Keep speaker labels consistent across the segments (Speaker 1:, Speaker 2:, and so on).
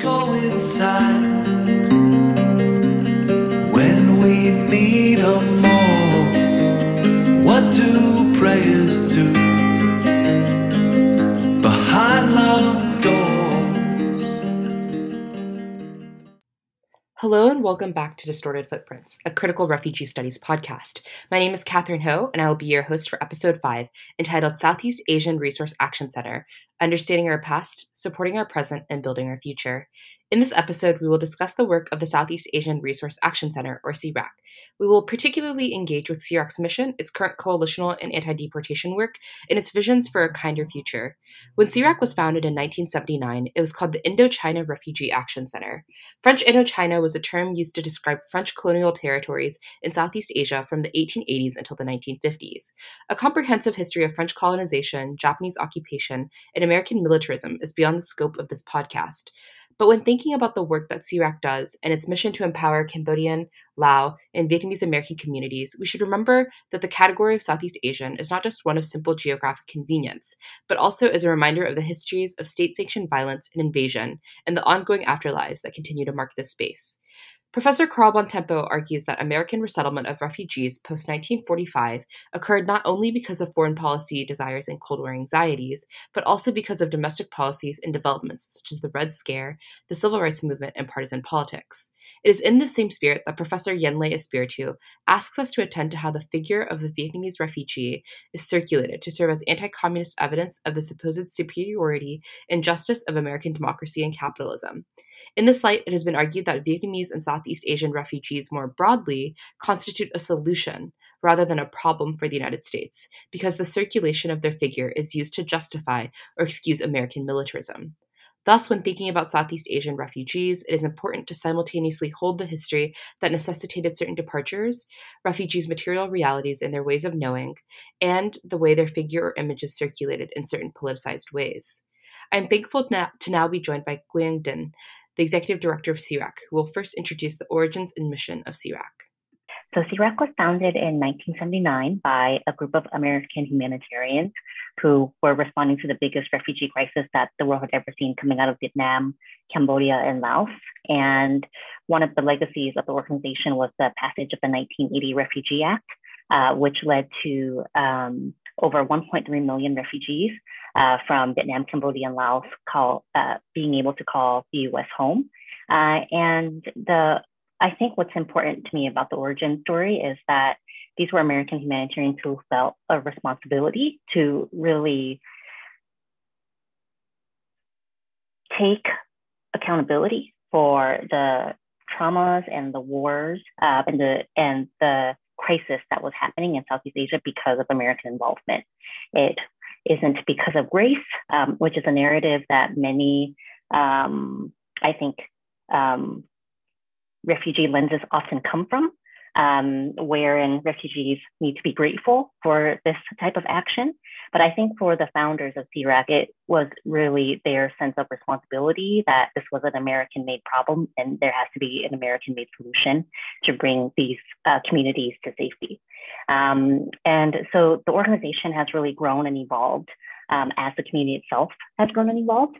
Speaker 1: go inside
Speaker 2: welcome back to Distorted Footprints, a critical refugee studies podcast. My name is Catherine Ho, and I will be your host for episode 5, entitled Southeast Asian Resource Action Center Understanding Our Past, Supporting Our Present, and Building Our Future. In this episode, we will discuss the work of the Southeast Asian Resource Action Center, or SEARAC. We will particularly engage with SEARAC's mission, its current coalitional and anti deportation work, and its visions for a kinder future. When SEARAC was founded in 1979, it was called the Indochina Refugee Action Center. French Indochina was a term used to describe French colonial territories in Southeast Asia from the 1880s until the 1950s. A comprehensive history of French colonization, Japanese occupation, and American militarism is beyond the scope of this podcast. But when thinking about the work that SEARAC does and its mission to empower Cambodian, Lao, and Vietnamese American communities, we should remember that the category of Southeast Asian is not just one of simple geographic convenience, but also is a reminder of the histories of state sanctioned violence and invasion and the ongoing afterlives that continue to mark this space. Professor Carl Bon Tempo argues that American resettlement of refugees post 1945 occurred not only because of foreign policy desires and Cold War anxieties, but also because of domestic policies and developments such as the Red Scare, the Civil Rights Movement, and partisan politics. It is in this same spirit that Professor Yen Le Espiritu asks us to attend to how the figure of the Vietnamese refugee is circulated to serve as anti communist evidence of the supposed superiority and justice of American democracy and capitalism. In this light, it has been argued that Vietnamese and Southeast Asian refugees more broadly constitute a solution rather than a problem for the United States, because the circulation of their figure is used to justify or excuse American militarism. Thus, when thinking about Southeast Asian refugees, it is important to simultaneously hold the history that necessitated certain departures, refugees' material realities and their ways of knowing, and the way their figure or image is circulated in certain politicized ways. I am thankful to now be joined by Quyen Dinh, the executive director of SEARAC, who will first introduce the origins and mission of SEARAC.
Speaker 3: So CRAC was founded in 1979 by a group of American humanitarians who were responding to the biggest refugee crisis that the world had ever seen coming out of Vietnam, Cambodia, and Laos. And one of the legacies of the organization was the passage of the 1980 Refugee Act, uh, which led to um, over 1.3 million refugees uh, from Vietnam, Cambodia, and Laos call, uh, being able to call the US home. Uh, and the I think what's important to me about the origin story is that these were American humanitarians who felt a responsibility to really take accountability for the traumas and the wars uh, and the and the crisis that was happening in Southeast Asia because of American involvement. It isn't because of grace, um, which is a narrative that many, um, I think, um, refugee lenses often come from, um, wherein refugees need to be grateful for this type of action. But I think for the founders of SEARAC, it was really their sense of responsibility that this was an American made problem and there has to be an American made solution to bring these uh, communities to safety. Um, and so the organization has really grown and evolved um, as the community itself has grown and evolved.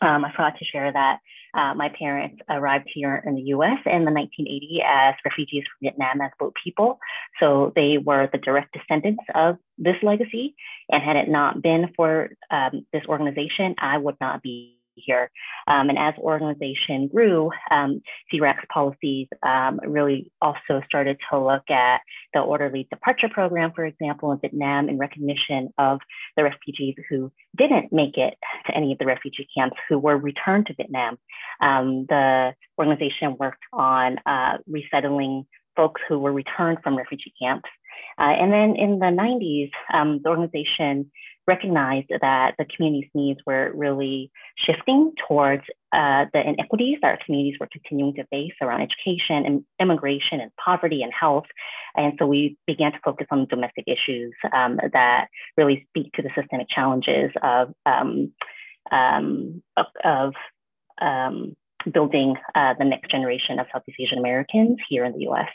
Speaker 3: Um, I forgot to share that uh, my parents arrived here in the US in the 1980 as refugees from Vietnam as boat people. So they were the direct descendants of this legacy. And had it not been for um, this organization, I would not be here. Um, and as organization grew, um, SEARAC's policies um, really also started to look at the orderly departure program, for example, in Vietnam in recognition of the refugees who didn't make it to any of the refugee camps who were returned to Vietnam. Um, the organization worked on uh, resettling folks who were returned from refugee camps. Uh, and then in the 90s, um, the organization recognized that the community's needs were really shifting towards uh, the inequities that our communities were continuing to face around education and immigration and poverty and health. And so we began to focus on domestic issues um, that really speak to the systemic challenges of, um, um, of, um, building uh, the next generation of Southeast Asian Americans here in the US.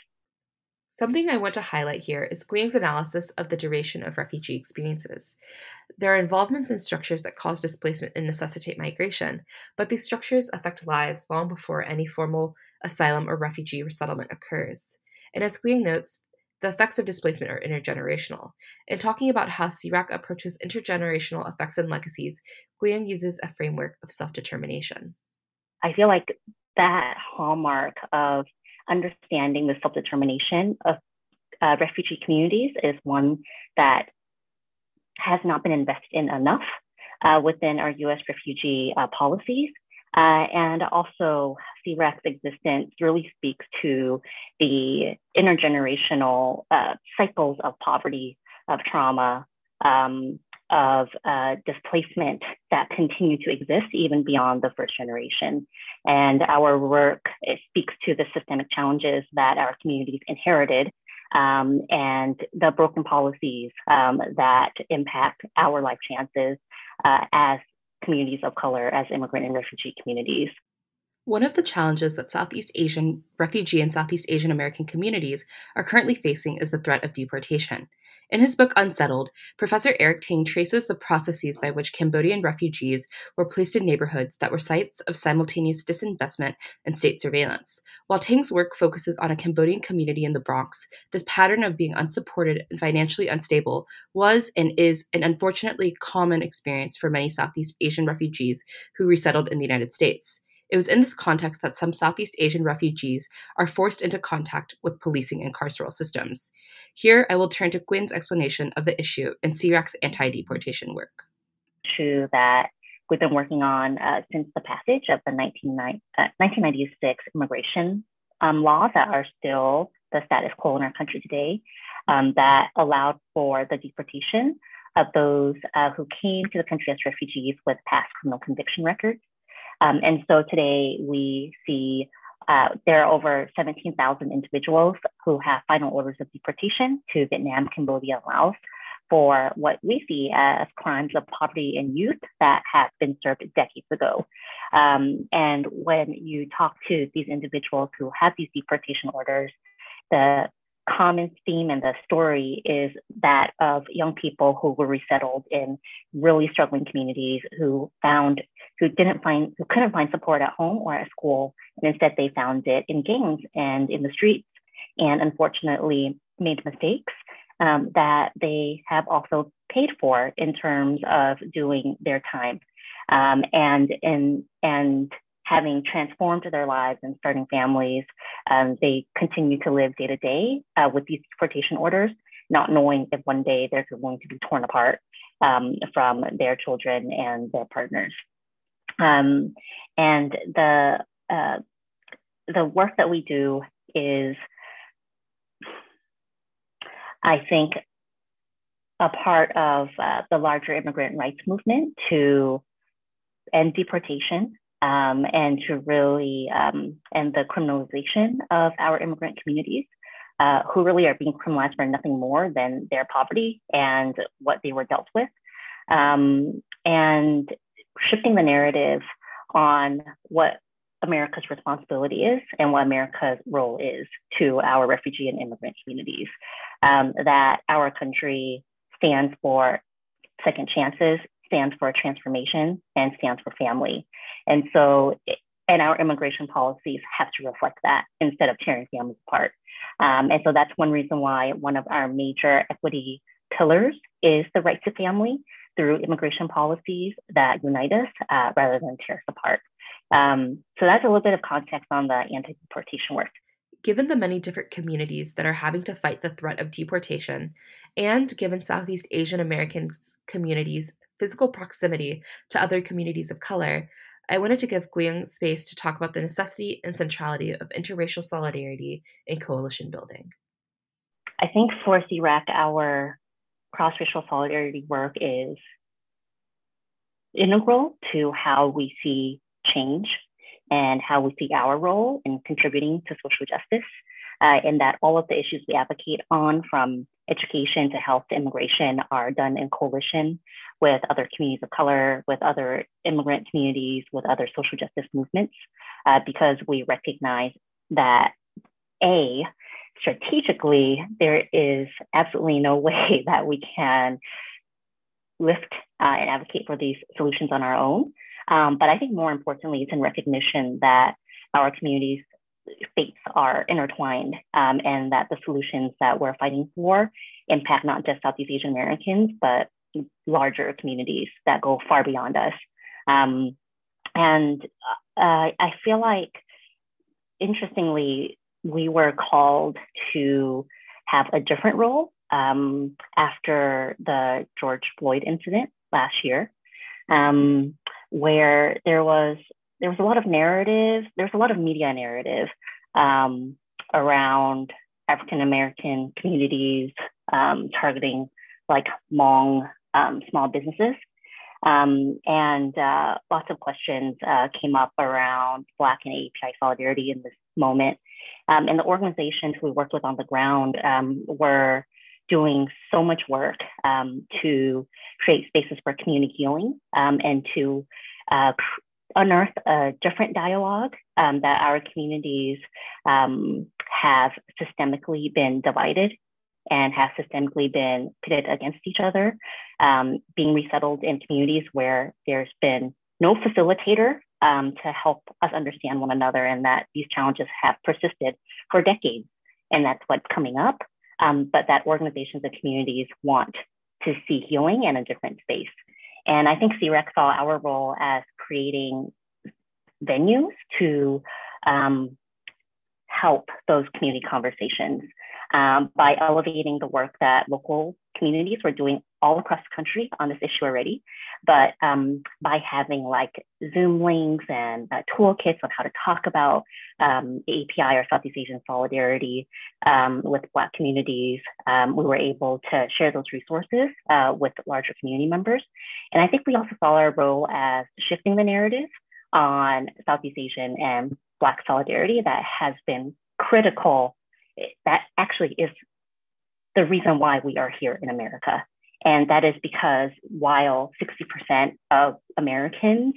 Speaker 2: Something I want to highlight here is Quyen's analysis of the duration of refugee experiences. There are involvements in structures that cause displacement and necessitate migration, but these structures affect lives long before any formal asylum or refugee resettlement occurs. And as Quyen notes, the effects of displacement are intergenerational. In talking about how SEARAC approaches intergenerational effects and legacies, Quyen uses a framework of self determination.
Speaker 3: I feel like that hallmark of understanding the self determination of uh, refugee communities is one that has not been invested in enough uh, within our US refugee uh, policies. Uh, and also, SEARAC's existence really speaks to the intergenerational uh, cycles of poverty, of trauma, um, of uh, displacement that continue to exist even beyond the first generation. And our work speaks to the systemic challenges that our communities inherited um, and the broken policies um, that impact our life chances uh, as communities of color, as immigrant and refugee communities.
Speaker 2: One of the challenges that Southeast Asian refugee and Southeast Asian American communities are currently facing is the threat of deportation. In his book Unsettled, Professor Eric Tang traces the processes by which Cambodian refugees were placed in neighborhoods that were sites of simultaneous disinvestment and state surveillance. While Tang's work focuses on a Cambodian community in the Bronx, this pattern of being unsupported and financially unstable was and is an unfortunately common experience for many Southeast Asian refugees who resettled in the United States. It was in this context that some Southeast Asian refugees are forced into contact with policing and carceral systems. Here, I will turn to Quyen's explanation of the issue in SEARAC's anti deportation work.
Speaker 3: Issue that we've been working on uh, since the passage of the 1996 uh, immigration um, laws that are still the status quo in our country today, um, that allowed for the deportation of those uh, who came to the country as refugees with past criminal conviction records um, and so today we see uh, there are over 17,000 individuals who have final orders of deportation to Vietnam, Cambodia, and Laos for what we see as crimes of poverty and youth that have been served decades ago. Um, and when you talk to these individuals who have these deportation orders, the common theme in the story is that of young people who were resettled in really struggling communities who found who didn't find who couldn't find support at home or at school and instead they found it in gangs and in the streets and unfortunately made mistakes um, that they have also paid for in terms of doing their time. Um, and in and having transformed their lives and starting families, um, they continue to live day to day uh, with these deportation orders, not knowing if one day they're going to be torn apart um, from their children and their partners. Um, and the uh, the work that we do is, I think, a part of uh, the larger immigrant rights movement to end deportation um, and to really um, end the criminalization of our immigrant communities, uh, who really are being criminalized for nothing more than their poverty and what they were dealt with, um, and shifting the narrative on what America's responsibility is and what America's role is to our refugee and immigrant communities. Um, that our country stands for second chances, stands for transformation, and stands for family. And so, and our immigration policies have to reflect that instead of tearing families apart. Um, and so that's one reason why one of our major equity pillars is the right to family through immigration policies that unite us uh, rather than tear us apart. Um, so that's a little bit of context on the anti-deportation work.
Speaker 2: Given the many different communities that are having to fight the threat of deportation, and given Southeast Asian American communities' physical proximity to other communities of color, I wanted to give Quyen space to talk about the necessity and centrality of interracial solidarity in coalition building.
Speaker 3: I think for SEARAC, our cross racial solidarity work is integral to how we see change and how we see our role in contributing to social justice. Uh, in that all of the issues we advocate on, from education to health to immigration, are done in coalition with other communities of color, with other immigrant communities, with other social justice movements, uh, because we recognize that A, strategically, there is absolutely no way that we can lift uh, and advocate for these solutions on our own. Um, but I think more importantly, it's in recognition that our communities' fates are intertwined um, and that the solutions that we're fighting for impact not just Southeast Asian Americans, but larger communities that go far beyond us. Um, and uh, I feel like, interestingly, we were called to have a different role um, after the George Floyd incident last year, um, where there was there was a lot of narrative, there was a lot of media narrative um, around African American communities um, targeting like Hmong um, small businesses. Um, and uh, lots of questions uh, came up around Black and API solidarity in this moment. Um, and the organizations we worked with on the ground um, were doing so much work um, to create spaces for community healing um, and to uh, unearth a different dialogue um, that our communities um, have systemically been divided and have systemically been pitted against each other, um, being resettled in communities where there's been no facilitator um, to help us understand one another, and that these challenges have persisted for decades. And that's what's coming up, um, but that organizations and communities want to see healing in a different space. And I think SEARAC saw our role as creating venues to um, help those community conversations um, by elevating the work that local communities were doing all across the country on this issue already, but um, by having like Zoom links and uh, toolkits on how to talk about um, API or Southeast Asian solidarity um, with Black communities, um, we were able to share those resources uh, with larger community members. And I think we also saw our role as shifting the narrative on Southeast Asian and Black solidarity that has been critical. That actually is the reason why we are here in America. And that is because while 60% of Americans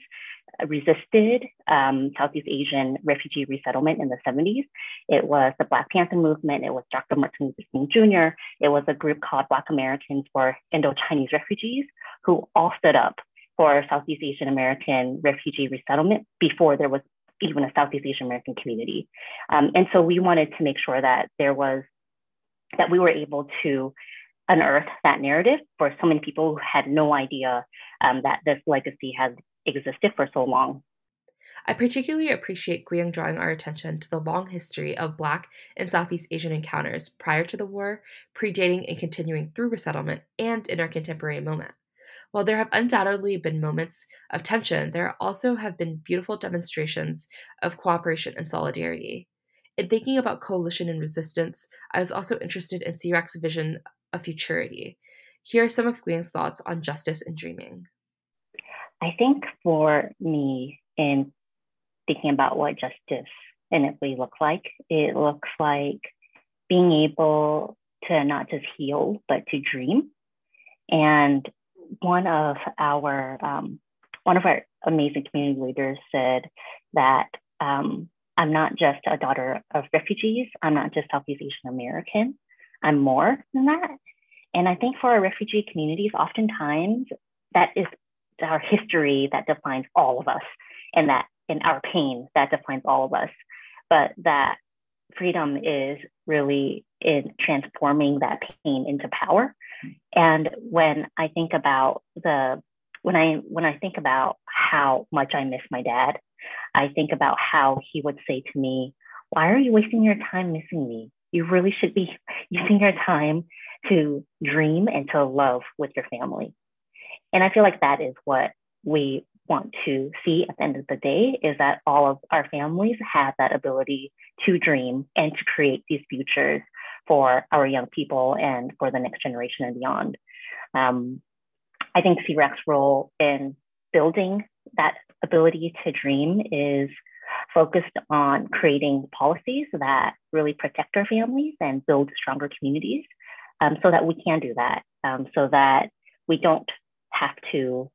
Speaker 3: resisted um, Southeast Asian refugee resettlement in the 70s. It was the Black Panther movement. It was Dr. Martin Luther King Jr. It was a group called Black Americans for Indo-Chinese Refugees who all stood up for Southeast Asian American refugee resettlement before there was even a Southeast Asian American community. Um, and so we wanted to make sure that there was, that we were able to unearth that narrative for so many people who had no idea um, that this legacy has existed for so long.
Speaker 2: I particularly appreciate Quyen drawing our attention to the long history of Black and Southeast Asian encounters prior to the war, predating and continuing through resettlement, and in our contemporary moment. While there have undoubtedly been moments of tension, there also have been beautiful demonstrations of cooperation and solidarity. In thinking about coalition and resistance, I was also interested in SEARAC's vision of futurity. Here are some of Quyen's thoughts on justice and dreaming.
Speaker 3: I think for me, in thinking about what justice innately looks like, it looks like being able to not just heal, but to dream. And one of our um, one of our amazing community leaders said that um, I'm not just a daughter of refugees. I'm not just Southeast Asian American. I'm more than that. And I think for our refugee communities, oftentimes that is our history that defines all of us, and that in our pain that defines all of us. But that freedom is really in transforming that pain into power. And when I think about the when I when I think about how much I miss my dad, I think about how he would say to me, "Why are you wasting your time missing me? You really should be using your time to dream and to love with your family." And I feel like that is what we want to see at the end of the day is that all of our families have that ability to dream and to create these futures for our young people and for the next generation and beyond. Um, I think SEARAC's role in building that ability to dream is focused on creating policies that really protect our families and build stronger communities um, so that we can do that, um, so that we don't have to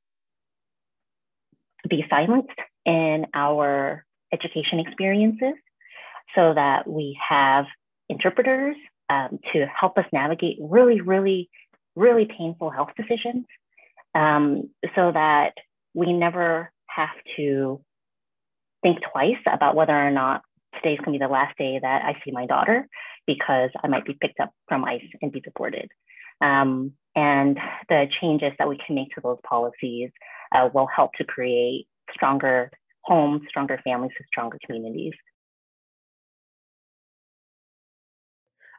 Speaker 3: be silenced in our education experiences, so that we have interpreters um, to help us navigate really, really, really painful health decisions um, so that we never have to think twice about whether or not today's going to be the last day that I see my daughter because I might be picked up from ICE and be deported. Um, and the changes that we can make to those policies uh, will help to create stronger homes, stronger families, and stronger communities.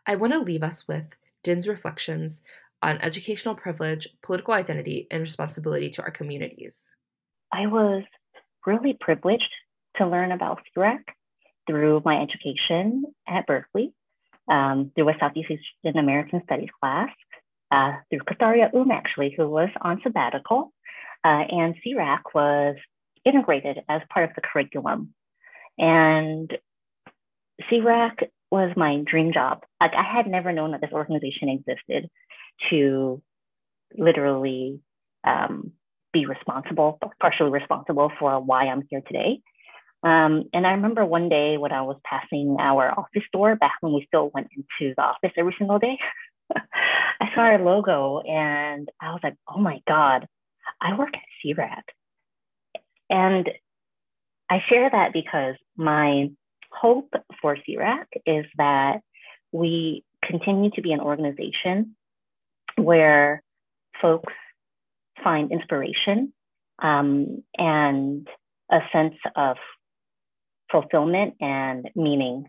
Speaker 2: I want to leave us with Dinh's reflections on educational privilege, political identity, and responsibility to our communities.
Speaker 3: I was really privileged to learn about SEARAC through my education at Berkeley, um, through a Southeast Asian American Studies class, uh, through Khatharya Um, actually, who was on sabbatical, uh, and SEARAC was integrated as part of the curriculum. And SEARAC was my dream job. Like I had never known that this organization existed to literally um, be responsible, partially responsible for why I'm here today. Um, and I remember one day when I was passing our office door back when we still went into the office every single day, I saw our logo and I was like, oh my God, I work at SEARAC. And I share that because my hope for SEARAC is that we continue to be an organization where folks find inspiration um, and a sense of fulfillment and meaning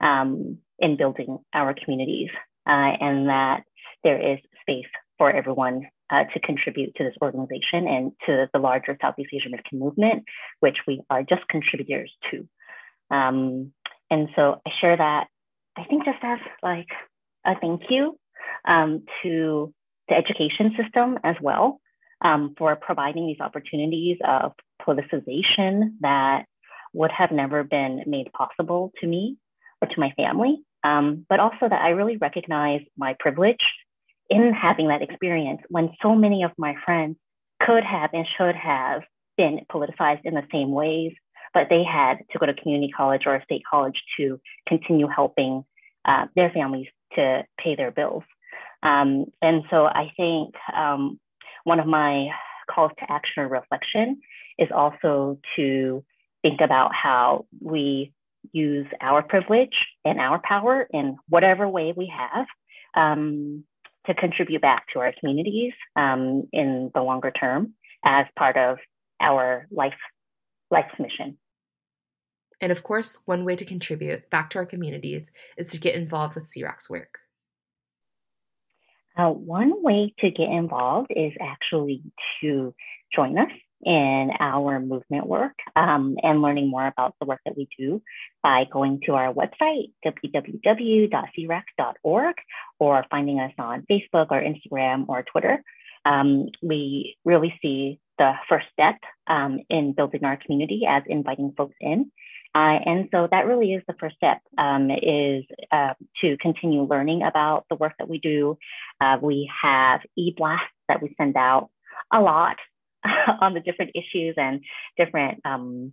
Speaker 3: um, in building our communities, uh, and that there is space for everyone uh, to contribute to this organization and to the larger Southeast Asian American movement, which we are just contributors to. Um, and so I share that, I think, just as like a thank you um, to the education system as well um, for providing these opportunities of politicization that would have never been made possible to me or to my family, um, but also that I really recognize my privilege in having that experience when so many of my friends could have and should have been politicized in the same ways, but they had to go to community college or a state college to continue helping uh, their families to pay their bills. Um, and so I think um, one of my calls to action or reflection is also to think about how we use our privilege and our power in whatever way we have um, to contribute back to our communities um, in the longer term as part of our life life's mission.
Speaker 2: And of course, one way to contribute back to our communities is to get involved with SEARAC's work.
Speaker 3: Uh, one way to get involved is actually to join us in our movement work um, and learning more about the work that we do by going to our website, www.searac.org, or finding us on Facebook or Instagram or Twitter. Um, we really see the first step um, in building our community as inviting folks in. Uh, and so that really is the first step um, is uh, to continue learning about the work that we do. Uh, we have e-blasts that we send out a lot on the different issues and different um,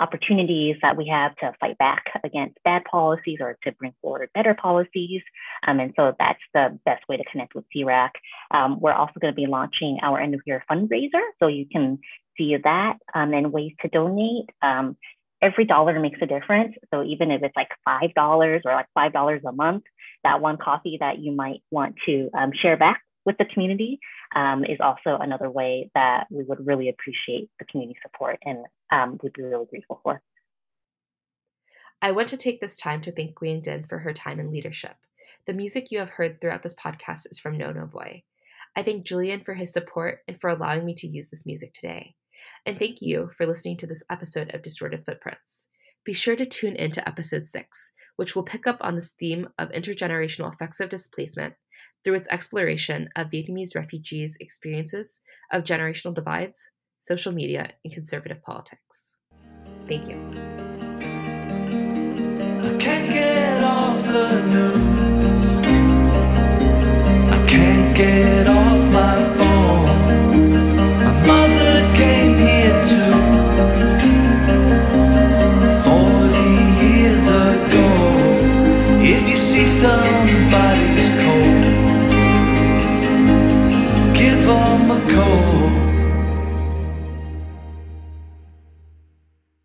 Speaker 3: opportunities that we have to fight back against bad policies or to bring forward better policies. Um, and so that's the best way to connect with SEARAC. Um, we're also going to be launching our end of year fundraiser, so you can see that um, and ways to donate. Every dollar makes a difference. So even if it's like $5 or like $5 a month, that one coffee that you might want to um, share back with the community um, is also another way that we would really appreciate the community support and um, we'd be really grateful for.
Speaker 2: I want to take this time to thank Quyen Dinh for her time and leadership. The music you have heard throughout this podcast is from No No Boy. I thank Julian for his support and for allowing me to use this music today. And thank you for listening to this episode of Distorted Footprints. Be sure to tune in to episode 6, which will pick up on this theme of intergenerational effects of displacement through its exploration of Vietnamese refugees' experiences of generational divides, social media, and conservative politics. Thank you.